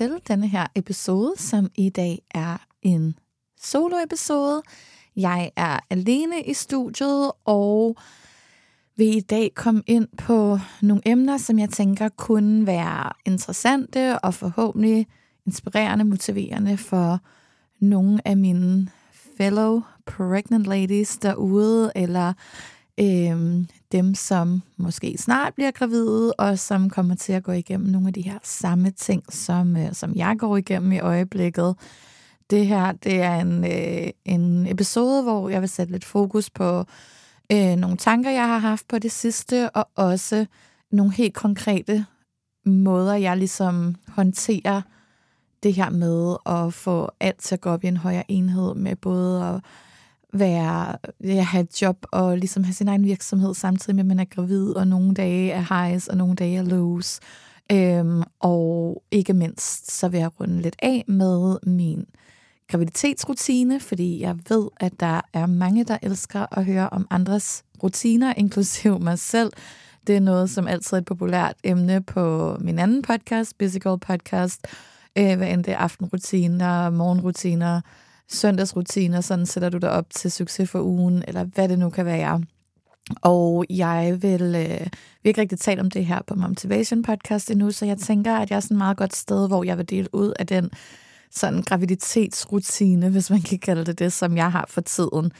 til denne her episode, som i dag er en solo-episode. Jeg er alene i studiet og vil i dag komme ind på nogle emner, som jeg tænker kunne være interessante og forhåbentlig inspirerende, motiverende for nogle af mine fellow pregnant ladies derude, eller øhm, dem, som måske snart bliver gravide, og som kommer til at gå igennem nogle af de her samme ting, som, øh, som jeg går igennem i øjeblikket. Det her, det er en, øh, en episode, hvor jeg vil sætte lidt fokus på øh, nogle tanker, jeg har haft på det sidste, og også nogle helt konkrete måder, jeg ligesom håndterer det her med at få alt til at gå op i en højere enhed med både at være, ja, have et job og ligesom have sin egen virksomhed samtidig med, at man er gravid, og nogle dage er highs, og nogle dage er lows. Øhm, og ikke mindst, så vil jeg runde lidt af med min graviditetsrutine, fordi jeg ved, at der er mange, der elsker at høre om andres rutiner, inklusiv mig selv. Det er noget, som altid er et populært emne på min anden podcast, Physical Podcast, øh, hvad end det er aftenrutiner, morgenrutiner, søndagsrutiner, sådan sætter du dig op til succes for ugen, eller hvad det nu kan være. Og jeg vil, øh, vi ikke rigtig tale om det her på Motivation podcast endnu, så jeg tænker, at jeg er sådan et meget godt sted, hvor jeg vil dele ud af den sådan graviditetsrutine, hvis man kan kalde det det, som jeg har for tiden.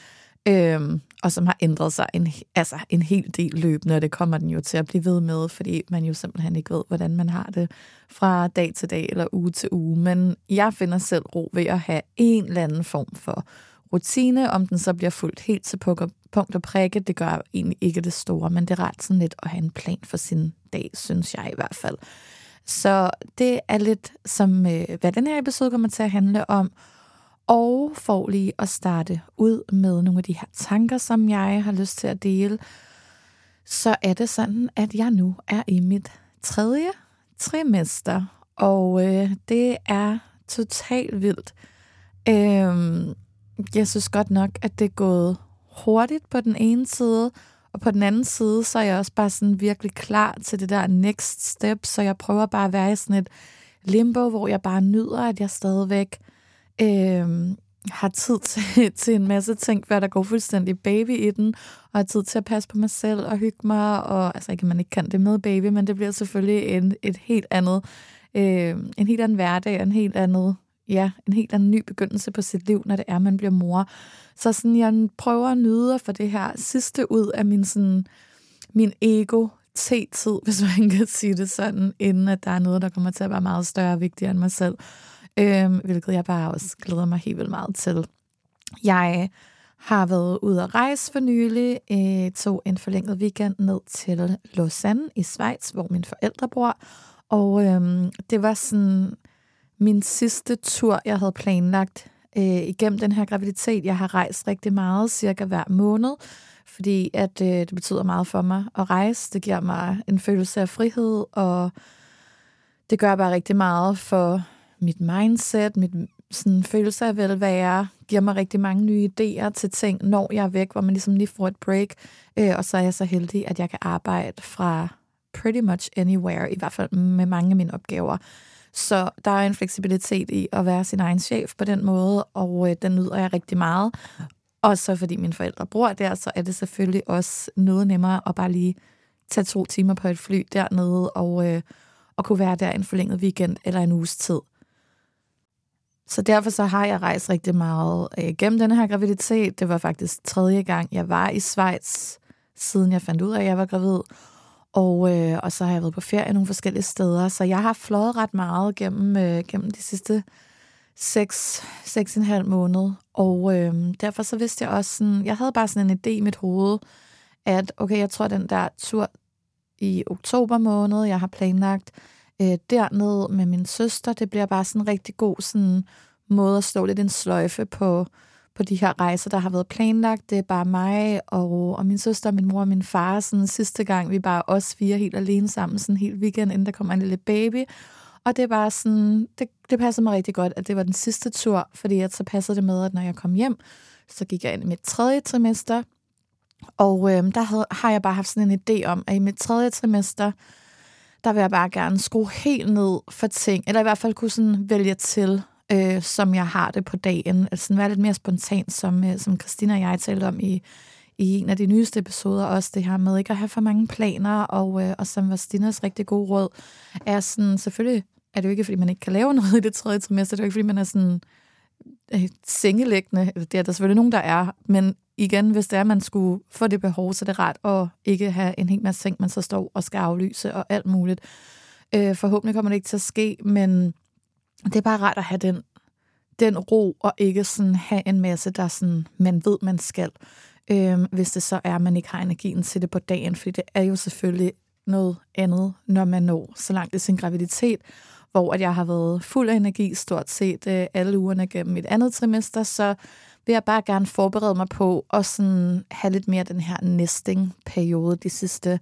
Øhm, og som har ændret sig en, altså en hel del løbende, og det kommer den jo til at blive ved med, fordi man jo simpelthen ikke ved, hvordan man har det fra dag til dag eller uge til uge. Men jeg finder selv ro ved at have en eller anden form for rutine, om den så bliver fuldt helt til punkt og prikke, det gør egentlig ikke det store, men det er ret sådan lidt at have en plan for sin dag, synes jeg i hvert fald. Så det er lidt som, øh, hvad den her episode kommer til at handle om, og for lige at starte ud med nogle af de her tanker, som jeg har lyst til at dele, så er det sådan, at jeg nu er i mit tredje trimester, og øh, det er totalt vildt. Øh, jeg synes godt nok, at det er gået hurtigt på den ene side, Og på den anden side, så er jeg også bare sådan virkelig klar til det der next step, så jeg prøver bare at være i sådan et limbo, hvor jeg bare nyder, at jeg stadigvæk øh, har tid til, til en masse ting, før der går fuldstændig baby i den, og har tid til at passe på mig selv og hygge mig, og altså ikke, man ikke kan det med baby, men det bliver selvfølgelig en, et helt andet, øh, en helt anden hverdag, en helt andet, ja, en helt anden ny begyndelse på sit liv, når det er, man bliver mor. Så sådan, jeg prøver at nyde for det her sidste ud af min, sådan, min ego t-tid, hvis man kan sige det sådan, inden at der er noget, der kommer til at være meget større og vigtigere end mig selv øh, hvilket jeg bare også glæder mig helt vildt meget til. Jeg har været ude at rejse for nylig, øh, tog en forlænget weekend ned til Lausanne i Schweiz, hvor mine forældre bor, og øh, det var sådan min sidste tur, jeg havde planlagt øh, igennem den her graviditet. Jeg har rejst rigtig meget, cirka hver måned, fordi at øh, det betyder meget for mig at rejse. Det giver mig en følelse af frihed, og det gør bare rigtig meget for mit mindset, mit sådan, følelse af velvære, giver mig rigtig mange nye idéer til ting, når jeg er væk, hvor man ligesom lige får et break. Øh, og så er jeg så heldig, at jeg kan arbejde fra pretty much anywhere, i hvert fald med mange af mine opgaver. Så der er en fleksibilitet i at være sin egen chef på den måde, og øh, den nyder jeg rigtig meget. Og så fordi mine forældre bor der, så er det selvfølgelig også noget nemmere at bare lige tage to timer på et fly dernede, og, øh, og kunne være der en forlænget weekend eller en uges tid. Så derfor så har jeg rejst rigtig meget øh, gennem den her graviditet. Det var faktisk tredje gang, jeg var i Schweiz, siden jeg fandt ud af, at jeg var gravid. Og, øh, og så har jeg været på ferie nogle forskellige steder. Så jeg har fløjet ret meget gennem, øh, gennem de sidste seks, seks en halv måned. Og øh, derfor så vidste jeg også sådan, jeg havde bare sådan en idé i mit hoved, at okay, jeg tror, den der tur i oktober måned, jeg har planlagt, øh, dernede med min søster. Det bliver bare sådan en rigtig god sådan, måde at slå lidt en sløjfe på, på de her rejser, der har været planlagt. Det er bare mig og, og min søster, min mor og min far. Sådan sidste gang, vi bare os fire helt alene sammen, sådan en hel weekend, inden der kommer en lille baby. Og det er bare sådan, det, det passer mig rigtig godt, at det var den sidste tur, fordi at så passede det med, at når jeg kom hjem, så gik jeg ind i mit tredje trimester, og øh, der havde, har jeg bare haft sådan en idé om, at i mit tredje trimester, der vil jeg bare gerne skrue helt ned for ting, eller i hvert fald kunne sådan vælge til, øh, som jeg har det på dagen. Altså være lidt mere spontan, som, øh, som Christina og jeg talte om i, i en af de nyeste episoder, også det her med ikke at have for mange planer, og, øh, og som var Stinas rigtig gode råd, er sådan, selvfølgelig er det jo ikke, fordi man ikke kan lave noget i det tredje trimester, det er jo ikke, fordi man er sådan øh, Øh, sengelæggende, det er der selvfølgelig nogen, der er, men igen, hvis det er, at man skulle få det behov, så det er rart at ikke have en hel masse ting, man så står og skal aflyse og alt muligt. Øh, forhåbentlig kommer det ikke til at ske, men det er bare rart at have den, den ro, og ikke sådan have en masse, der sådan, man ved, man skal. Øh, hvis det så er, at man ikke har energien til det på dagen, fordi det er jo selvfølgelig noget andet, når man når så langt i sin graviditet, hvor at jeg har været fuld af energi stort set øh, alle ugerne gennem mit andet trimester, så vil jeg bare gerne forberede mig på at sådan have lidt mere den her nesting-periode de sidste,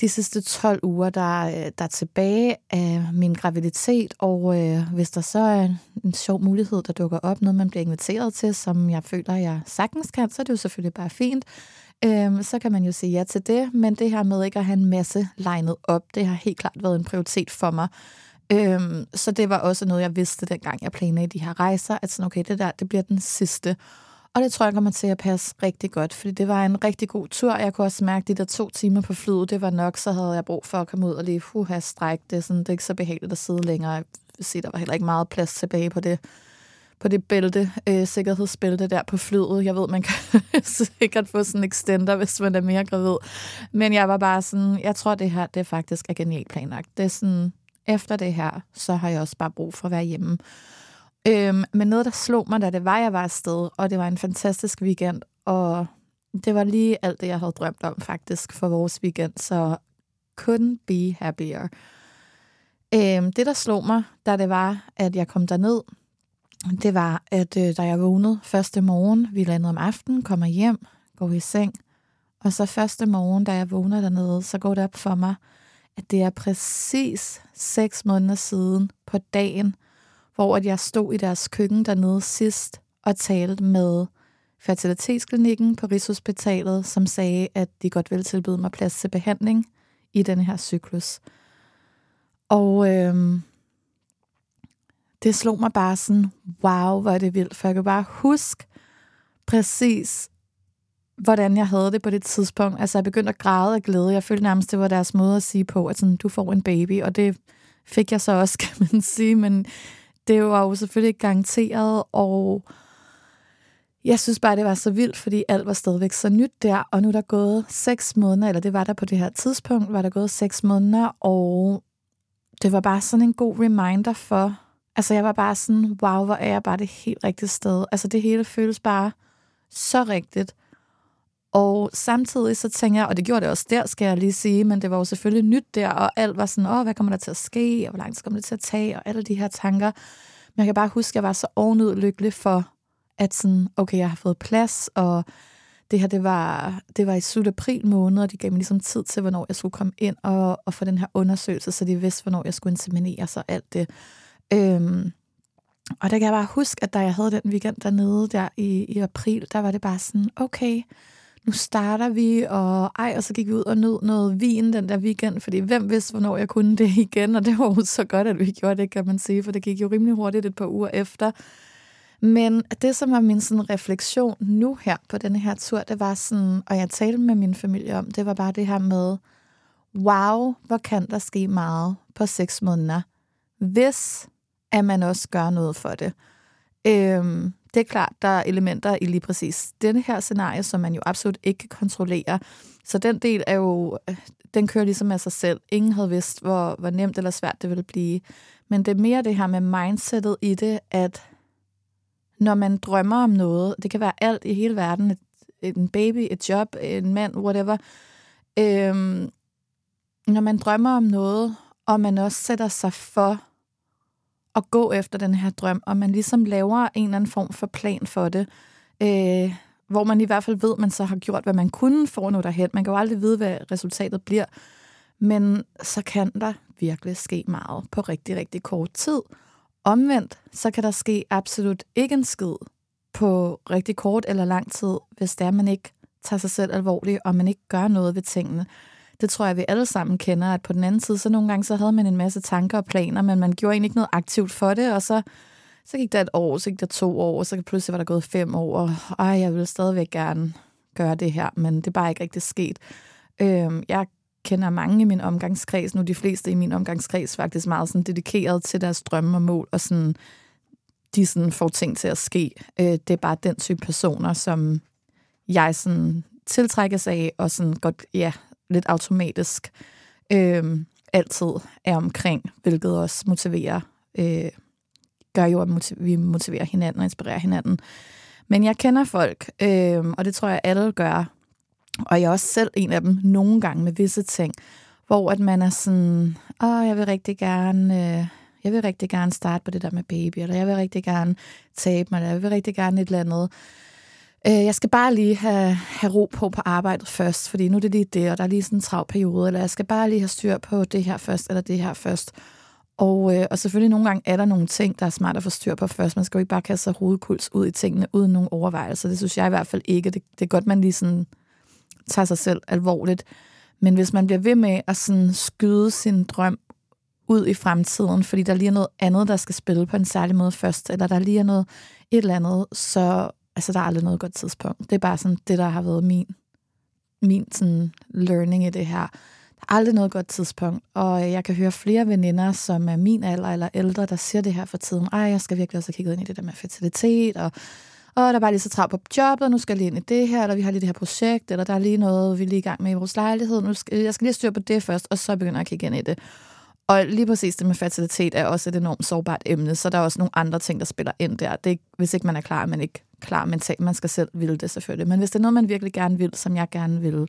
de sidste 12 uger, der, øh, der er tilbage af min graviditet. Og øh, hvis der så er en, en sjov mulighed, der dukker op, noget man bliver inviteret til, som jeg føler, jeg sagtens kan, så er det jo selvfølgelig bare fint. Øhm, så kan man jo sige ja til det, men det her med ikke at have en masse legnet op, det har helt klart været en prioritet for mig. Øhm, så det var også noget, jeg vidste, dengang jeg planlagde de her rejser, at sådan, okay, det der, det bliver den sidste. Og det tror jeg kommer til at passe rigtig godt, fordi det var en rigtig god tur. Jeg kunne også mærke, at de der to timer på flyet, det var nok, så havde jeg brug for at komme ud og lige huha strække det. Sådan, det er ikke så behageligt at sidde længere. Jeg se, der var heller ikke meget plads tilbage på det, på det bælte, øh, sikkerhedsbælte der på flyet. Jeg ved, man kan sikkert få sådan en extender, hvis man er mere gravid. Men jeg var bare sådan, jeg tror, det her det faktisk er genialt planlagt. Det er sådan, efter det her, så har jeg også bare brug for at være hjemme. Øhm, men noget, der slog mig, da det var, jeg var afsted, og det var en fantastisk weekend, og det var lige alt det, jeg havde drømt om faktisk for vores weekend, så couldn't be happier. Øhm, det, der slog mig, da det var, at jeg kom derned, det var, at øh, da jeg vågnede første morgen, vi landede om aftenen, kommer hjem, går i seng, og så første morgen, da jeg vågner dernede, så går det op for mig, at det er præcis seks måneder siden på dagen, hvor at jeg stod i deres køkken dernede sidst og talte med fertilitetsklinikken på Rigshospitalet, som sagde, at de godt ville tilbyde mig plads til behandling i den her cyklus. Og øhm, det slog mig bare sådan, wow, hvor er det vildt, for jeg kan bare huske præcis, hvordan jeg havde det på det tidspunkt. Altså, jeg begyndte at græde af glæde. Jeg følte nærmest, det var deres måde at sige på, at sådan, du får en baby, og det fik jeg så også, kan man sige, men det var jo selvfølgelig ikke garanteret, og jeg synes bare, det var så vildt, fordi alt var stadigvæk så nyt der, og nu er der gået seks måneder, eller det var der på det her tidspunkt, var der gået seks måneder, og det var bare sådan en god reminder for, altså jeg var bare sådan, wow, hvor er jeg bare det helt rigtige sted. Altså det hele føles bare så rigtigt. Og samtidig så tænker jeg, og det gjorde det også der, skal jeg lige sige, men det var jo selvfølgelig nyt der, og alt var sådan, åh, hvad kommer der til at ske, og hvor lang tid kommer det til at tage, og alle de her tanker. Men jeg kan bare huske, at jeg var så ovenud lykkelig for, at sådan, okay, jeg har fået plads, og det her, det var, det var i slut april måned, og de gav mig ligesom tid til, hvornår jeg skulle komme ind og, og få den her undersøgelse, så de vidste, hvornår jeg skulle inseminere sig alt det. Øhm, og der kan jeg bare huske, at da jeg havde den weekend dernede der i, i april, der var det bare sådan, okay, nu starter vi, og ej, og så gik vi ud og nød noget vin den der weekend, fordi hvem vidste, hvornår jeg kunne det igen, og det var jo så godt, at vi gjorde det, kan man sige, for det gik jo rimelig hurtigt et par uger efter. Men det, som var min sådan, refleksion nu her på denne her tur, det var sådan, og jeg talte med min familie om, det var bare det her med, wow, hvor kan der ske meget på seks måneder, hvis at man også gør noget for det. Øhm, det er klart, der er elementer i lige præcis denne her scenarie, som man jo absolut ikke kan kontrollere. Så den del er jo, øh, den kører ligesom af sig selv. Ingen havde vidst, hvor, hvor nemt eller svært det ville blive. Men det er mere det her med mindsetet i det, at når man drømmer om noget, det kan være alt i hele verden, et, en baby, et job, en mand, whatever, øhm, når man drømmer om noget, og man også sætter sig for at gå efter den her drøm, og man ligesom laver en eller anden form for plan for det, øh, hvor man i hvert fald ved, at man så har gjort, hvad man kunne for at nå derhen. Man kan jo aldrig vide, hvad resultatet bliver, men så kan der virkelig ske meget på rigtig, rigtig kort tid. Omvendt, så kan der ske absolut ikke en skid på rigtig kort eller lang tid, hvis det er, man ikke tager sig selv alvorligt, og man ikke gør noget ved tingene. Det tror jeg, vi alle sammen kender, at på den anden side, så nogle gange så havde man en masse tanker og planer, men man gjorde egentlig ikke noget aktivt for det, og så, så gik der et år, så gik der to år, og så pludselig var der gået fem år, og ej, jeg ville stadigvæk gerne gøre det her, men det er bare ikke rigtig sket. Øhm, jeg kender mange i min omgangskreds, nu de fleste i min omgangskreds faktisk meget sådan dedikeret til deres drømme og mål, og sådan, de sådan får ting til at ske. Øh, det er bare den type personer, som jeg sådan tiltrækkes af, og sådan godt, ja, lidt automatisk øh, altid er omkring, hvilket også motiverer, øh, gør jo, at vi motiverer hinanden og inspirerer hinanden. Men jeg kender folk, øh, og det tror jeg alle gør, og jeg er også selv en af dem nogle gange med visse ting, hvor at man er sådan, åh, jeg vil rigtig gerne... Øh, jeg vil rigtig gerne starte på det der med baby, eller jeg vil rigtig gerne tabe mig, eller jeg vil rigtig gerne et eller andet. Øh, jeg skal bare lige have, have ro på på arbejdet først, fordi nu er det lige det, og der er lige sådan en travl periode, eller jeg skal bare lige have styr på det her først, eller det her først. Og, øh, og selvfølgelig nogle gange er der nogle ting, der er smart at få styr på først. Man skal jo ikke bare kaste sig hovedkuls ud i tingene, uden nogen overvejelser. Det synes jeg i hvert fald ikke. Det, det er godt, man lige sådan tager sig selv alvorligt. Men hvis man bliver ved med at sådan skyde sin drøm ud i fremtiden, fordi der lige er noget andet, der skal spille på en særlig måde først, eller der lige er noget et eller andet, så altså, der er aldrig noget godt tidspunkt. Det er bare sådan det, der har været min, min sådan, learning i det her. Der er aldrig noget godt tidspunkt, og jeg kan høre flere veninder, som er min alder eller ældre, der siger det her for tiden. Ej, jeg skal virkelig også have kigget ind i det der med fertilitet, og og der er bare lige så travlt på jobbet, og nu skal jeg lige ind i det her, eller vi har lige det her projekt, eller der er lige noget, vi er lige i gang med i vores lejlighed. Nu skal, jeg skal lige styre på det først, og så begynder jeg at kigge ind i det. Og lige præcis det med fertilitet er også et enormt sårbart emne, så der er også nogle andre ting, der spiller ind der. Det er, hvis ikke man er klar, man ikke klar mentalt. Man skal selv ville det selvfølgelig. Men hvis det er noget, man virkelig gerne vil, som jeg gerne vil,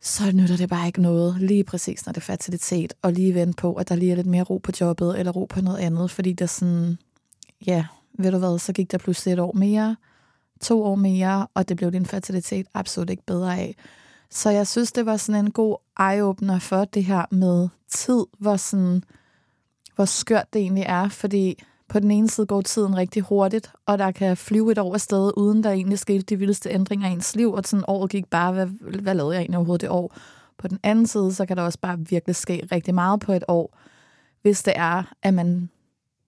så nytter det bare ikke noget, lige præcis når det er fertilitet, og lige vente på, at der lige er lidt mere ro på jobbet, eller ro på noget andet, fordi der sådan, ja, ved du hvad, så gik der pludselig et år mere, to år mere, og det blev din fertilitet absolut ikke bedre af. Så jeg synes, det var sådan en god eye-opener for det her med tid, hvor, sådan, hvor skørt det egentlig er, fordi på den ene side går tiden rigtig hurtigt, og der kan flyve et år afsted, uden der egentlig skete de vildeste ændringer i ens liv, og sådan året gik bare, hvad, hvad lavede jeg egentlig overhovedet det år? På den anden side, så kan der også bare virkelig ske rigtig meget på et år, hvis det er, at man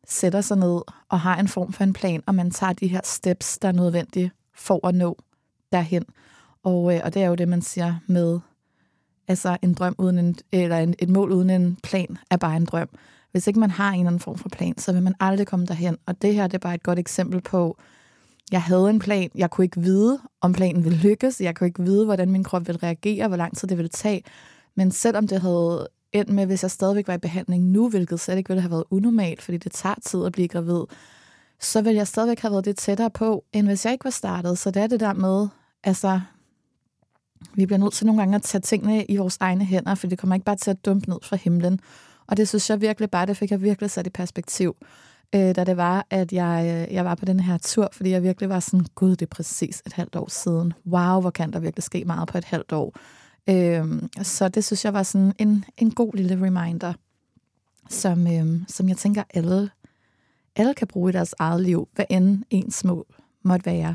sætter sig ned og har en form for en plan, og man tager de her steps, der er nødvendige for at nå derhen. Og, øh, og det er jo det, man siger med, altså en drøm uden en, eller en, et mål uden en plan er bare en drøm. Hvis ikke man har en eller anden form for plan, så vil man aldrig komme derhen. Og det her det er bare et godt eksempel på, jeg havde en plan. Jeg kunne ikke vide, om planen ville lykkes. Jeg kunne ikke vide, hvordan min krop ville reagere, hvor lang tid det ville tage. Men selvom det havde endt med, hvis jeg stadigvæk var i behandling nu, hvilket slet ikke ville have været unormalt, fordi det tager tid at blive gravid, så ville jeg stadigvæk have været det tættere på, end hvis jeg ikke var startet. Så det er det der med, altså, vi bliver nødt til nogle gange at tage tingene i vores egne hænder, for det kommer ikke bare til at dumpe ned fra himlen. Og det synes jeg virkelig bare, det fik jeg virkelig sat i perspektiv, øh, da det var, at jeg, øh, jeg var på den her tur, fordi jeg virkelig var sådan, gud, det er præcis et halvt år siden. Wow, hvor kan der virkelig ske meget på et halvt år. Øh, så det synes jeg var sådan en, en god lille reminder, som, øh, som jeg tænker, alle, alle kan bruge i deres eget liv, hvad end ens mål måtte være.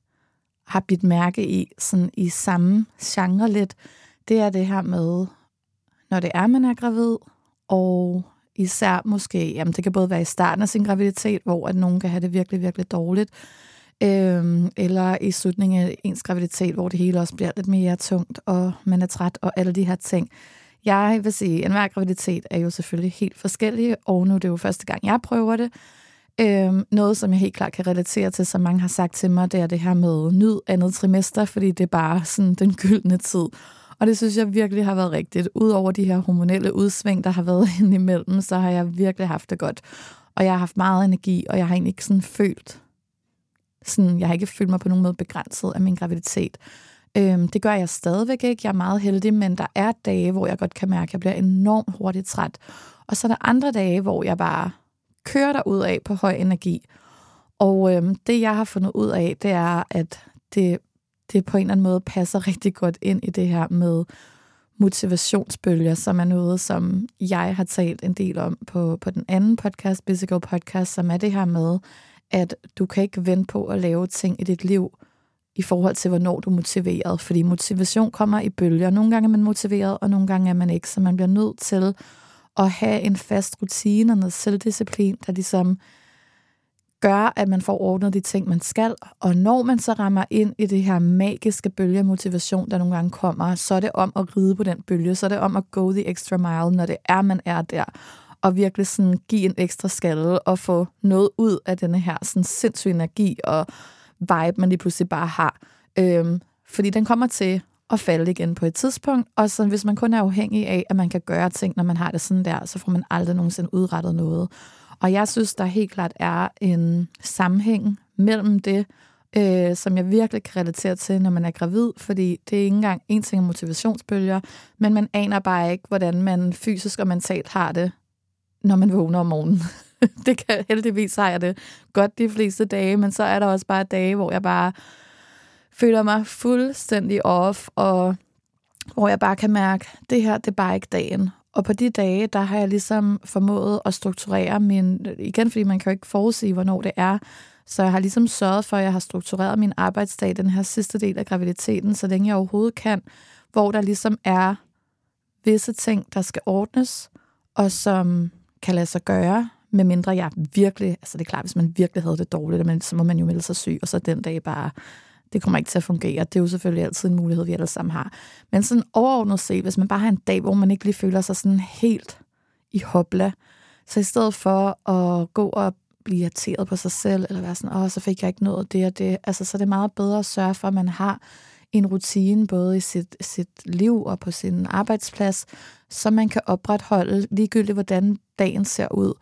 har bidt mærke i, sådan i samme genre lidt, det er det her med, når det er, man er gravid, og især måske, jamen det kan både være i starten af sin graviditet, hvor at nogen kan have det virkelig, virkelig dårligt, øhm, eller i slutningen af ens graviditet, hvor det hele også bliver lidt mere tungt, og man er træt, og alle de her ting. Jeg vil sige, at enhver graviditet er jo selvfølgelig helt forskellig, og nu er det jo første gang, jeg prøver det, Øhm, noget, som jeg helt klart kan relatere til, som mange har sagt til mig, det er det her med nyd andet trimester, fordi det er bare sådan den gyldne tid. Og det synes jeg virkelig har været rigtigt. Udover de her hormonelle udsving, der har været indimellem, så har jeg virkelig haft det godt. Og jeg har haft meget energi, og jeg har egentlig ikke sådan følt, sådan, jeg har ikke følt mig på nogen måde begrænset af min graviditet. Øhm, det gør jeg stadigvæk ikke. Jeg er meget heldig, men der er dage, hvor jeg godt kan mærke, at jeg bliver enormt hurtigt træt. Og så er der andre dage, hvor jeg bare kører der ud af på høj energi. Og øhm, det, jeg har fundet ud af, det er, at det, det på en eller anden måde passer rigtig godt ind i det her med motivationsbølger, som er noget, som jeg har talt en del om på, på den anden podcast, Physical Podcast, som er det her med, at du kan ikke vente på at lave ting i dit liv i forhold til, hvornår du er motiveret. Fordi motivation kommer i bølger. Nogle gange er man motiveret, og nogle gange er man ikke. Så man bliver nødt til at have en fast rutine og noget selvdisciplin, der ligesom gør, at man får ordnet de ting, man skal. Og når man så rammer ind i det her magiske bølge motivation, der nogle gange kommer, så er det om at ride på den bølge, så er det om at go the extra mile, når det er, man er der. Og virkelig sådan give en ekstra skalle og få noget ud af denne her sådan sindssyg energi og vibe, man lige pludselig bare har. Øhm, fordi den kommer til at falde igen på et tidspunkt, og så hvis man kun er afhængig af, at man kan gøre ting, når man har det sådan der, så får man aldrig nogensinde udrettet noget. Og jeg synes, der helt klart er en sammenhæng mellem det, øh, som jeg virkelig kan relatere til, når man er gravid, fordi det er ikke engang en ting af motivationsbølger, men man aner bare ikke, hvordan man fysisk og mentalt har det, når man vågner om morgenen. det kan heldigvis har jeg det godt de fleste dage, men så er der også bare dage, hvor jeg bare føler mig fuldstændig off, og hvor jeg bare kan mærke, at det her, det er bare ikke dagen. Og på de dage, der har jeg ligesom formået at strukturere min... Igen, fordi man kan jo ikke forudsige, hvornår det er. Så jeg har ligesom sørget for, at jeg har struktureret min arbejdsdag den her sidste del af graviditeten, så længe jeg overhovedet kan, hvor der ligesom er visse ting, der skal ordnes, og som kan lade sig gøre, medmindre jeg virkelig... Altså det er klart, hvis man virkelig havde det dårligt, men så må man jo melde sig syg, og så den dag bare det kommer ikke til at fungere. Det er jo selvfølgelig altid en mulighed, vi alle sammen har. Men sådan overordnet set, hvis man bare har en dag, hvor man ikke lige føler sig sådan helt i hopla, så i stedet for at gå og blive irriteret på sig selv, eller være sådan, åh, så fik jeg ikke noget det og det, altså så er det meget bedre at sørge for, at man har en rutine både i sit, sit liv og på sin arbejdsplads, så man kan opretholde ligegyldigt, hvordan dagen ser ud.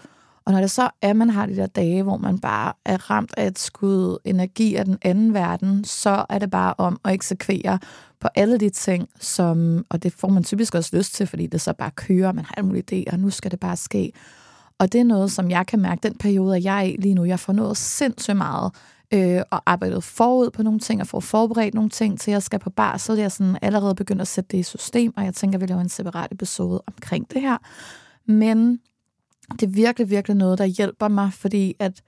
Og når det så er, at man har de der dage, hvor man bare er ramt af et skud energi af den anden verden, så er det bare om at eksekvere på alle de ting, som, og det får man typisk også lyst til, fordi det så bare kører, man har alle mulige idéer, og nu skal det bare ske. Og det er noget, som jeg kan mærke, den periode, at jeg er i lige nu, jeg får noget sindssygt meget, øh, og arbejdet forud på nogle ting, og får forberedt nogle ting til, jeg skal på bar, så er jeg sådan allerede begyndt at sætte det i system, og jeg tænker, at vi laver en separat episode omkring det her. Men det er virkelig, virkelig noget, der hjælper mig, fordi at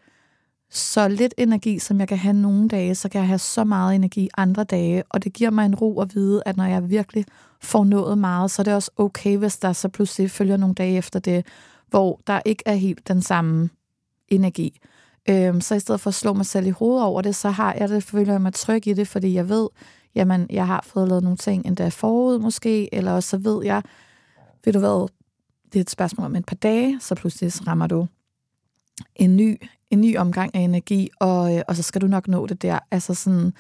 så lidt energi, som jeg kan have nogle dage, så kan jeg have så meget energi andre dage, og det giver mig en ro at vide, at når jeg virkelig får nået meget, så er det også okay, hvis der så pludselig følger nogle dage efter det, hvor der ikke er helt den samme energi. Øhm, så i stedet for at slå mig selv i hovedet over det, så har jeg det, føler jeg mig tryg i det, fordi jeg ved, jamen, jeg har fået lavet nogle ting endda forud måske, eller også så ved jeg, ved du hvad, det er et spørgsmål om et par dage, så pludselig rammer du en ny, en ny omgang af energi, og, øh, og så skal du nok nå det der. Altså sådan,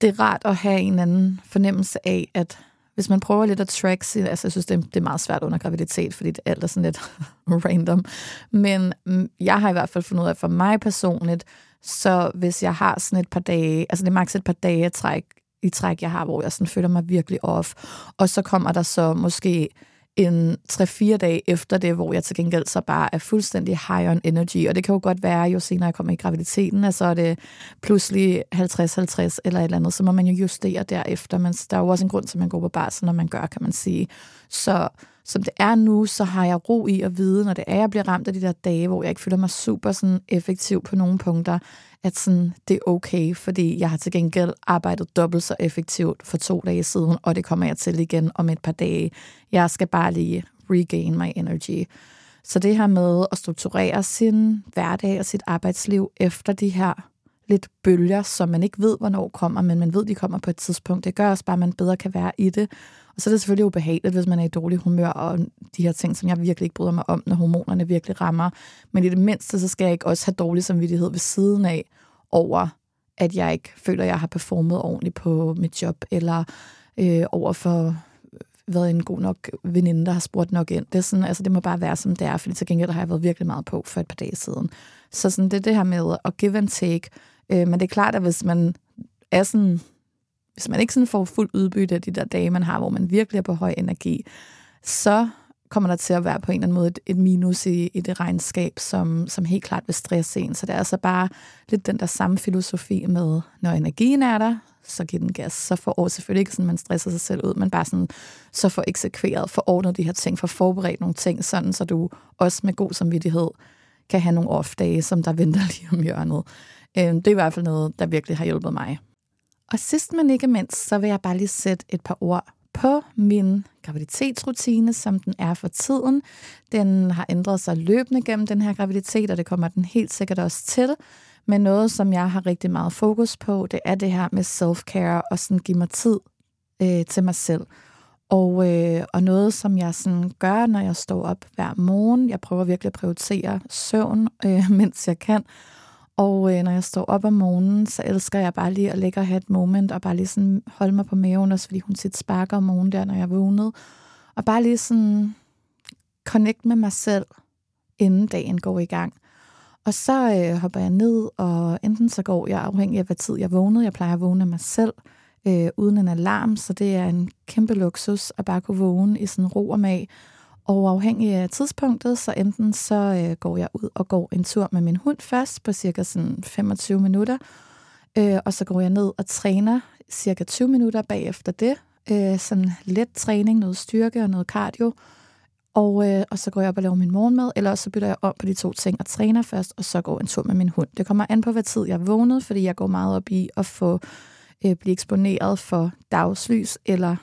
det er rart at have en anden fornemmelse af, at hvis man prøver lidt at track altså jeg synes, det er, det er meget svært under graviditet, fordi det alt er sådan lidt random, men mm, jeg har i hvert fald fundet ud af, for mig personligt, så hvis jeg har sådan et par dage, altså det er maks et par dage træk, i træk, jeg har, hvor jeg sådan føler mig virkelig off, og så kommer der så måske en 3-4 dage efter det, hvor jeg til gengæld så bare er fuldstændig high on energy. Og det kan jo godt være, jo senere jeg kommer i graviditeten, at så er det pludselig 50-50 eller et eller andet, så må man jo justere derefter. Men der er jo også en grund til, at man går på barsel, når man gør, kan man sige. Så som det er nu, så har jeg ro i at vide, når det er, jeg bliver ramt af de der dage, hvor jeg ikke føler mig super sådan effektiv på nogle punkter, at sådan, det er okay, fordi jeg har til gengæld arbejdet dobbelt så effektivt for to dage siden, og det kommer jeg til igen om et par dage. Jeg skal bare lige regain my energy. Så det her med at strukturere sin hverdag og sit arbejdsliv efter de her lidt bølger, som man ikke ved, hvornår kommer, men man ved, de kommer på et tidspunkt. Det gør også bare, at man bedre kan være i det. Og så er det selvfølgelig ubehageligt, hvis man er i dårlig humør, og de her ting, som jeg virkelig ikke bryder mig om, når hormonerne virkelig rammer. Men i det mindste, så skal jeg ikke også have dårlig samvittighed ved siden af, over at jeg ikke føler, at jeg har performet ordentligt på mit job, eller øh, over for øh, været en god nok veninde, der har spurgt nok ind. Det, er sådan, altså, det må bare være, som det er, fordi til gengæld har jeg været virkelig meget på for et par dage siden. Så sådan, det er det her med at give and take. Øh, men det er klart, at hvis man er sådan hvis man ikke sådan får fuld udbytte af de der dage, man har, hvor man virkelig er på høj energi, så kommer der til at være på en eller anden måde et, et minus i, i det regnskab, som, som helt klart vil stresse en. Så det er altså bare lidt den der samme filosofi med, når energien er der, så giver den gas. Så får selvfølgelig ikke sådan, man stresser sig selv ud, men bare sådan, så får eksekveret, får ordnet de her ting, for forberedt nogle ting, sådan så du også med god samvittighed kan have nogle off-dage, som der venter lige om hjørnet. Øhm, det er i hvert fald noget, der virkelig har hjulpet mig. Og sidst men ikke mindst, så vil jeg bare lige sætte et par ord på min graviditetsrutine, som den er for tiden. Den har ændret sig løbende gennem den her graviditet, og det kommer den helt sikkert også til. Men noget, som jeg har rigtig meget fokus på, det er det her med self-care og sådan give mig tid øh, til mig selv. Og, øh, og noget, som jeg sådan gør, når jeg står op hver morgen, jeg prøver virkelig at prioritere søvn, øh, mens jeg kan. Og øh, når jeg står op om morgenen, så elsker jeg bare lige at lægge og have et moment, og bare lige sådan holde mig på maven, også fordi hun sit sparker om morgenen der, når jeg vågnede. Og bare lige sådan connect med mig selv, inden dagen går i gang. Og så øh, hopper jeg ned, og enten så går jeg afhængig af, hvad tid jeg vågnede. Jeg plejer at vågne af mig selv, øh, uden en alarm, så det er en kæmpe luksus at bare kunne vågne i sådan ro og mag. Og afhængig af tidspunktet, så enten så øh, går jeg ud og går en tur med min hund først på cirka sådan 25 minutter, øh, og så går jeg ned og træner cirka 20 minutter bagefter det. Øh, sådan let træning, noget styrke og noget cardio. Og, øh, og så går jeg op og laver min morgenmad, eller så bytter jeg om på de to ting og træner først, og så går en tur med min hund. Det kommer an på, hvad tid jeg vågnede, fordi jeg går meget op i at få øh, blive eksponeret for dagslys, eller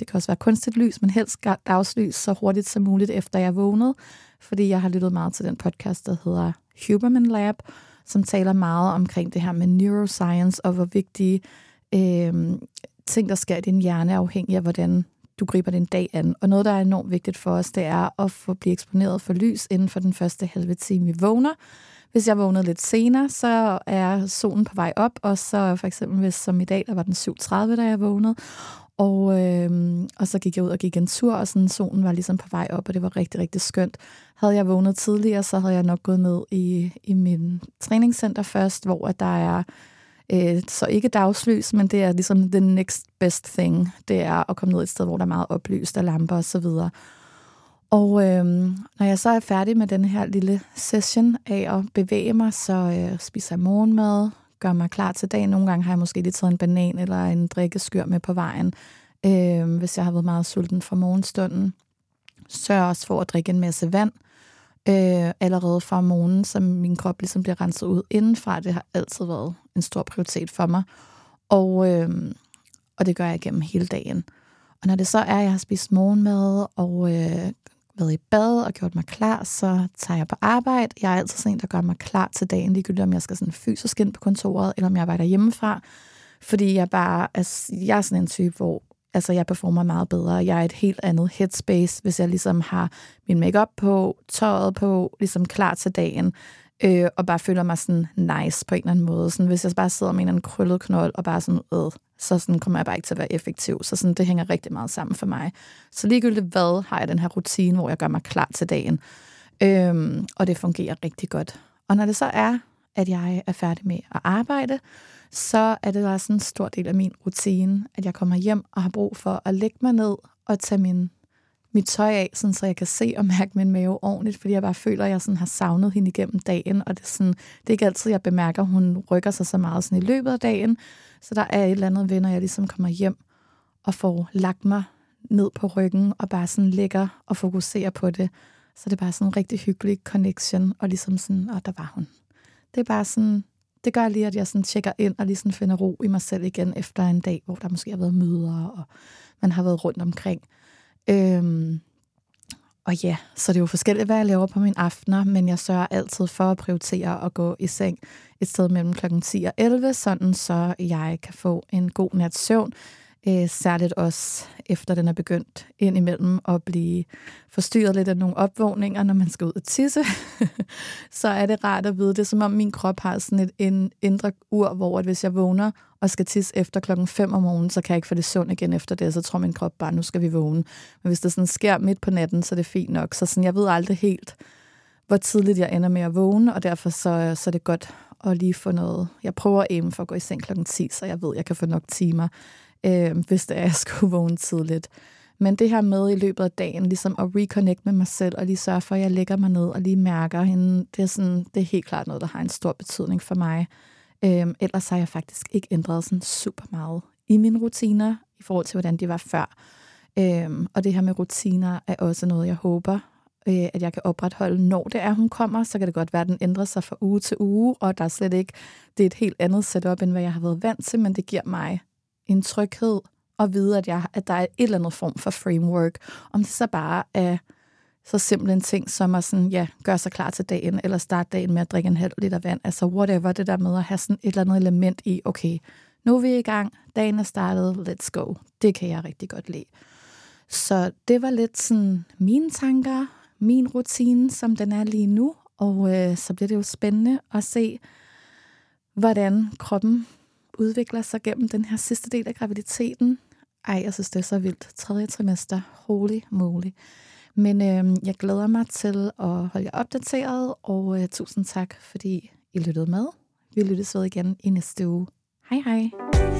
det kan også være kunstigt lys, men helst dagslys så hurtigt som muligt, efter jeg vågnede, fordi jeg har lyttet meget til den podcast, der hedder Huberman Lab, som taler meget omkring det her med neuroscience, og hvor vigtige øh, ting, der sker i din hjerne, afhængig af, hvordan du griber din dag an. Og noget, der er enormt vigtigt for os, det er at få blive eksponeret for lys inden for den første halve time, vi vågner. Hvis jeg vågnede lidt senere, så er solen på vej op, og så for eksempel, hvis som i dag, der var den 7.30, da jeg vågnede, og, øh, og så gik jeg ud og gik en tur, og sådan solen var ligesom på vej op, og det var rigtig, rigtig skønt. Havde jeg vågnet tidligere, så havde jeg nok gået ned i, i min træningscenter først, hvor at der er øh, så ikke dagslys, men det er ligesom the next best thing. Det er at komme ned et sted, hvor der er meget oplyst af lamper og så videre. Og øh, når jeg så er færdig med den her lille session af at bevæge mig, så øh, spiser jeg morgenmad, gør mig klar til dagen. Nogle gange har jeg måske lige taget en banan eller en drikkeskyr med på vejen, øh, hvis jeg har været meget sulten fra morgenstunden. Sørg også for at drikke en masse vand øh, allerede fra morgenen, så min krop ligesom bliver renset ud indenfra. Det har altid været en stor prioritet for mig. Og, øh, og det gør jeg igennem hele dagen. Og når det så er, at jeg har spist morgenmad og øh, været i bad og gjort mig klar, så tager jeg på arbejde. Jeg er altid sådan en, der gør mig klar til dagen, ligegyldigt om jeg skal sådan fysisk ind på kontoret, eller om jeg arbejder hjemmefra. Fordi jeg bare, altså, jeg er sådan en type, hvor altså, jeg performer meget bedre. Jeg er et helt andet headspace, hvis jeg ligesom har min makeup på, tøjet på, ligesom klar til dagen, øh, og bare føler mig sådan nice på en eller anden måde. Sådan, hvis jeg bare sidder med en eller anden krøllet knold, og bare sådan, øh, så sådan kommer jeg bare ikke til at være effektiv. Så sådan, det hænger rigtig meget sammen for mig. Så ligegyldigt hvad, har jeg den her rutine, hvor jeg gør mig klar til dagen. Øhm, og det fungerer rigtig godt. Og når det så er, at jeg er færdig med at arbejde, så er det også en stor del af min rutine, at jeg kommer hjem og har brug for at lægge mig ned og tage min, mit tøj af, sådan, så jeg kan se og mærke min mave ordentligt, fordi jeg bare føler, at jeg sådan har savnet hende igennem dagen, og det er, sådan, det er ikke altid, jeg bemærker, at hun rykker sig så meget sådan i løbet af dagen. Så der er et eller andet ved, når jeg ligesom kommer hjem og får lagt mig ned på ryggen og bare sådan ligger og fokuserer på det. Så det er bare sådan en rigtig hyggelig connection, og ligesom sådan, og der var hun. Det er bare sådan, det gør lige, at jeg sådan tjekker ind og ligesom finder ro i mig selv igen efter en dag, hvor der måske har været møder, og man har været rundt omkring. Øhm, og ja, så det er jo forskelligt, hvad jeg laver på mine aftener, men jeg sørger altid for at prioritere at gå i seng et sted mellem kl. 10 og 11, sådan så jeg kan få en god nats søvn. Øh, særligt også efter den er begyndt indimellem at blive forstyrret lidt af nogle opvågninger, når man skal ud og tisse, så er det rart at vide. Det er som om min krop har sådan et en, indre ur, hvor at hvis jeg vågner og skal tisse efter klokken 5 om morgenen, så kan jeg ikke få det sund igen efter det, så tror min krop bare, nu skal vi vågne. Men hvis det sådan sker midt på natten, så er det fint nok. Så sådan, jeg ved aldrig helt, hvor tidligt jeg ender med at vågne, og derfor så, så er det godt at lige få noget. Jeg prøver at aim for at gå i seng klokken 10, så jeg ved, at jeg kan få nok timer øh, hvis det er, jeg skulle vågne tidligt. Men det her med i løbet af dagen, ligesom at reconnect med mig selv, og lige sørge for, at jeg lægger mig ned og lige mærker hende, det er, sådan, det er helt klart noget, der har en stor betydning for mig. Øhm, ellers har jeg faktisk ikke ændret sådan super meget i mine rutiner, i forhold til, hvordan de var før. Øhm, og det her med rutiner er også noget, jeg håber, øh, at jeg kan opretholde, når det er, hun kommer. Så kan det godt være, at den ændrer sig fra uge til uge, og der er slet ikke, det er et helt andet setup, end hvad jeg har været vant til, men det giver mig en tryghed at vide, at, jeg, at der er et eller andet form for framework. Om det så bare er så simpel en ting som at sådan, ja, gøre sig klar til dagen, eller starte dagen med at drikke en halv liter vand. Altså whatever, det der med at have sådan et eller andet element i, okay, nu er vi i gang, dagen er startet, let's go. Det kan jeg rigtig godt lide. Så det var lidt sådan mine tanker, min rutine, som den er lige nu. Og øh, så bliver det jo spændende at se, hvordan kroppen udvikler sig gennem den her sidste del af graviditeten. Ej, jeg synes, det er så vildt. Tredje trimester. Holy moly. Men øh, jeg glæder mig til at holde jer opdateret, og øh, tusind tak, fordi I lyttede med. Vi lyttes ved igen i næste uge. Hej hej.